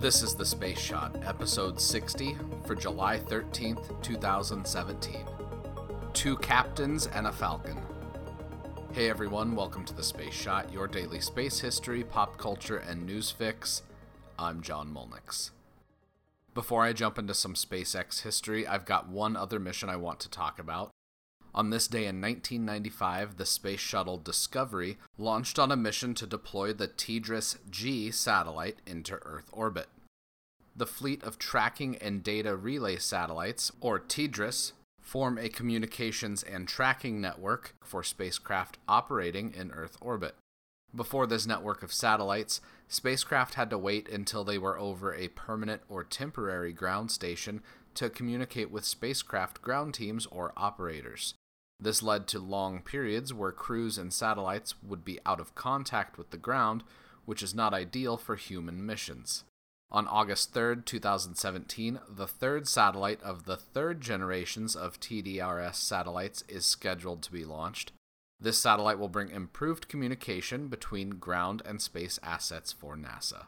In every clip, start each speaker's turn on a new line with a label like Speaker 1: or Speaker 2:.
Speaker 1: This is the Space Shot, episode 60 for July 13th, 2017. Two captains and a falcon. Hey everyone, welcome to the Space Shot, your daily space history, pop culture, and news fix. I'm John Molnix. Before I jump into some SpaceX history, I've got one other mission I want to talk about. On this day in 1995, the Space Shuttle Discovery launched on a mission to deploy the TDRS G satellite into Earth orbit. The fleet of tracking and data relay satellites, or TDRS, form a communications and tracking network for spacecraft operating in Earth orbit. Before this network of satellites, spacecraft had to wait until they were over a permanent or temporary ground station to communicate with spacecraft ground teams or operators. This led to long periods where crews and satellites would be out of contact with the ground, which is not ideal for human missions. On August 3, 2017, the third satellite of the third generations of TDRS satellites is scheduled to be launched. This satellite will bring improved communication between ground and space assets for NASA.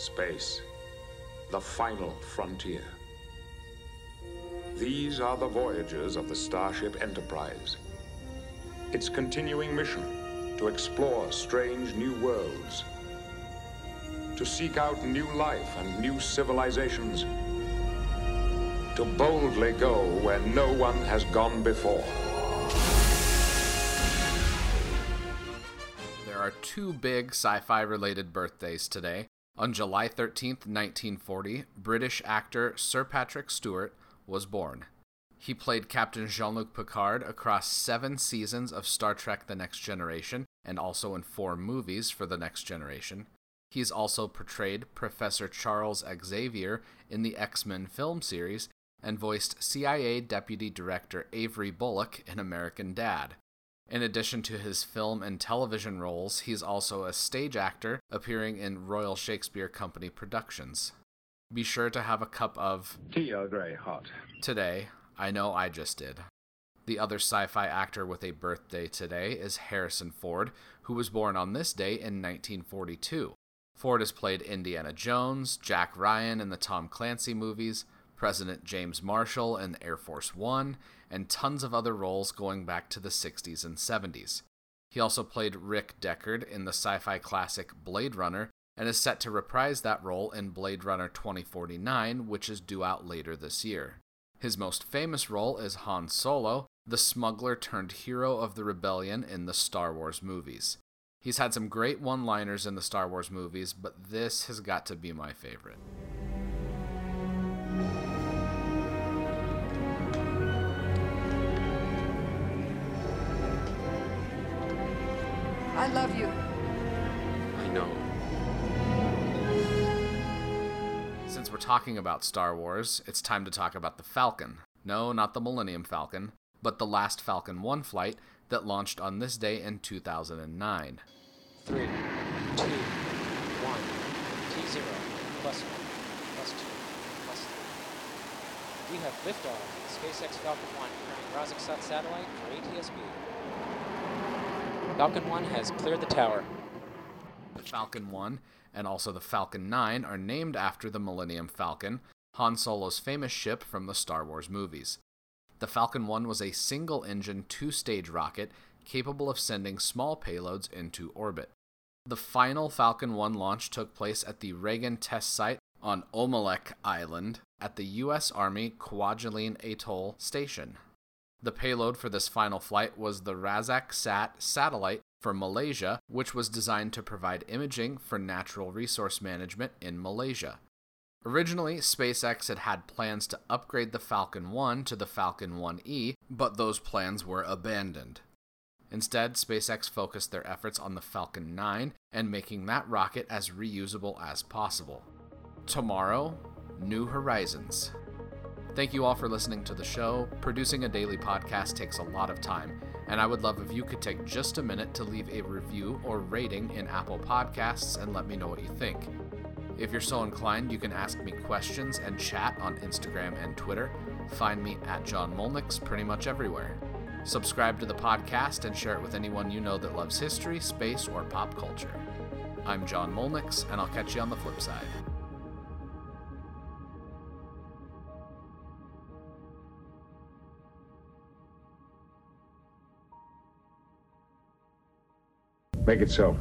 Speaker 2: Space, the final frontier. These are the voyages of the Starship Enterprise. Its continuing mission to explore strange new worlds, to seek out new life and new civilizations, to boldly go where no one has gone before.
Speaker 1: There are two big sci fi related birthdays today. On July 13, 1940, British actor Sir Patrick Stewart was born. He played Captain Jean Luc Picard across seven seasons of Star Trek The Next Generation and also in four movies for The Next Generation. He's also portrayed Professor Charles Xavier in the X Men film series and voiced CIA Deputy Director Avery Bullock in American Dad. In addition to his film and television roles, he's also a stage actor appearing in Royal Shakespeare Company productions. Be sure to have a cup of
Speaker 3: tea Earl Grey hot
Speaker 1: today. I know I just did. The other sci fi actor with a birthday today is Harrison Ford, who was born on this day in 1942. Ford has played Indiana Jones, Jack Ryan in the Tom Clancy movies, President James Marshall in Air Force One, and tons of other roles going back to the 60s and 70s. He also played Rick Deckard in the sci fi classic Blade Runner and is set to reprise that role in Blade Runner 2049, which is due out later this year. His most famous role is Han Solo, the smuggler turned hero of the rebellion in the Star Wars movies. He's had some great one liners in the Star Wars movies, but this has got to be my favorite.
Speaker 4: I love you.
Speaker 2: I know.
Speaker 1: Since we're talking about Star Wars, it's time to talk about the Falcon. No, not the Millennium Falcon, but the last Falcon 1 flight that launched on this day in 2009.
Speaker 5: Three, two, one, T0, plus one, plus two, plus three. We have liftoff, SpaceX Falcon 1, carrying RazakSAT satellite for ATSB. Falcon 1 has cleared the tower.
Speaker 1: The Falcon 1 and also the Falcon 9 are named after the Millennium Falcon, Han Solo's famous ship from the Star Wars movies. The Falcon 1 was a single engine, two stage rocket capable of sending small payloads into orbit. The final Falcon 1 launch took place at the Reagan Test Site on Omelek Island at the U.S. Army Kwajalein Atoll Station. The payload for this final flight was the RazakSAT satellite for Malaysia, which was designed to provide imaging for natural resource management in Malaysia. Originally, SpaceX had had plans to upgrade the Falcon 1 to the Falcon 1E, but those plans were abandoned. Instead, SpaceX focused their efforts on the Falcon 9 and making that rocket as reusable as possible. Tomorrow, New Horizons. Thank you all for listening to the show. Producing a daily podcast takes a lot of time, and I would love if you could take just a minute to leave a review or rating in Apple Podcasts and let me know what you think. If you're so inclined, you can ask me questions and chat on Instagram and Twitter. Find me at John Molnix pretty much everywhere. Subscribe to the podcast and share it with anyone you know that loves history, space, or pop culture. I'm John Molnix, and I'll catch you on the flip side.
Speaker 2: Make it so.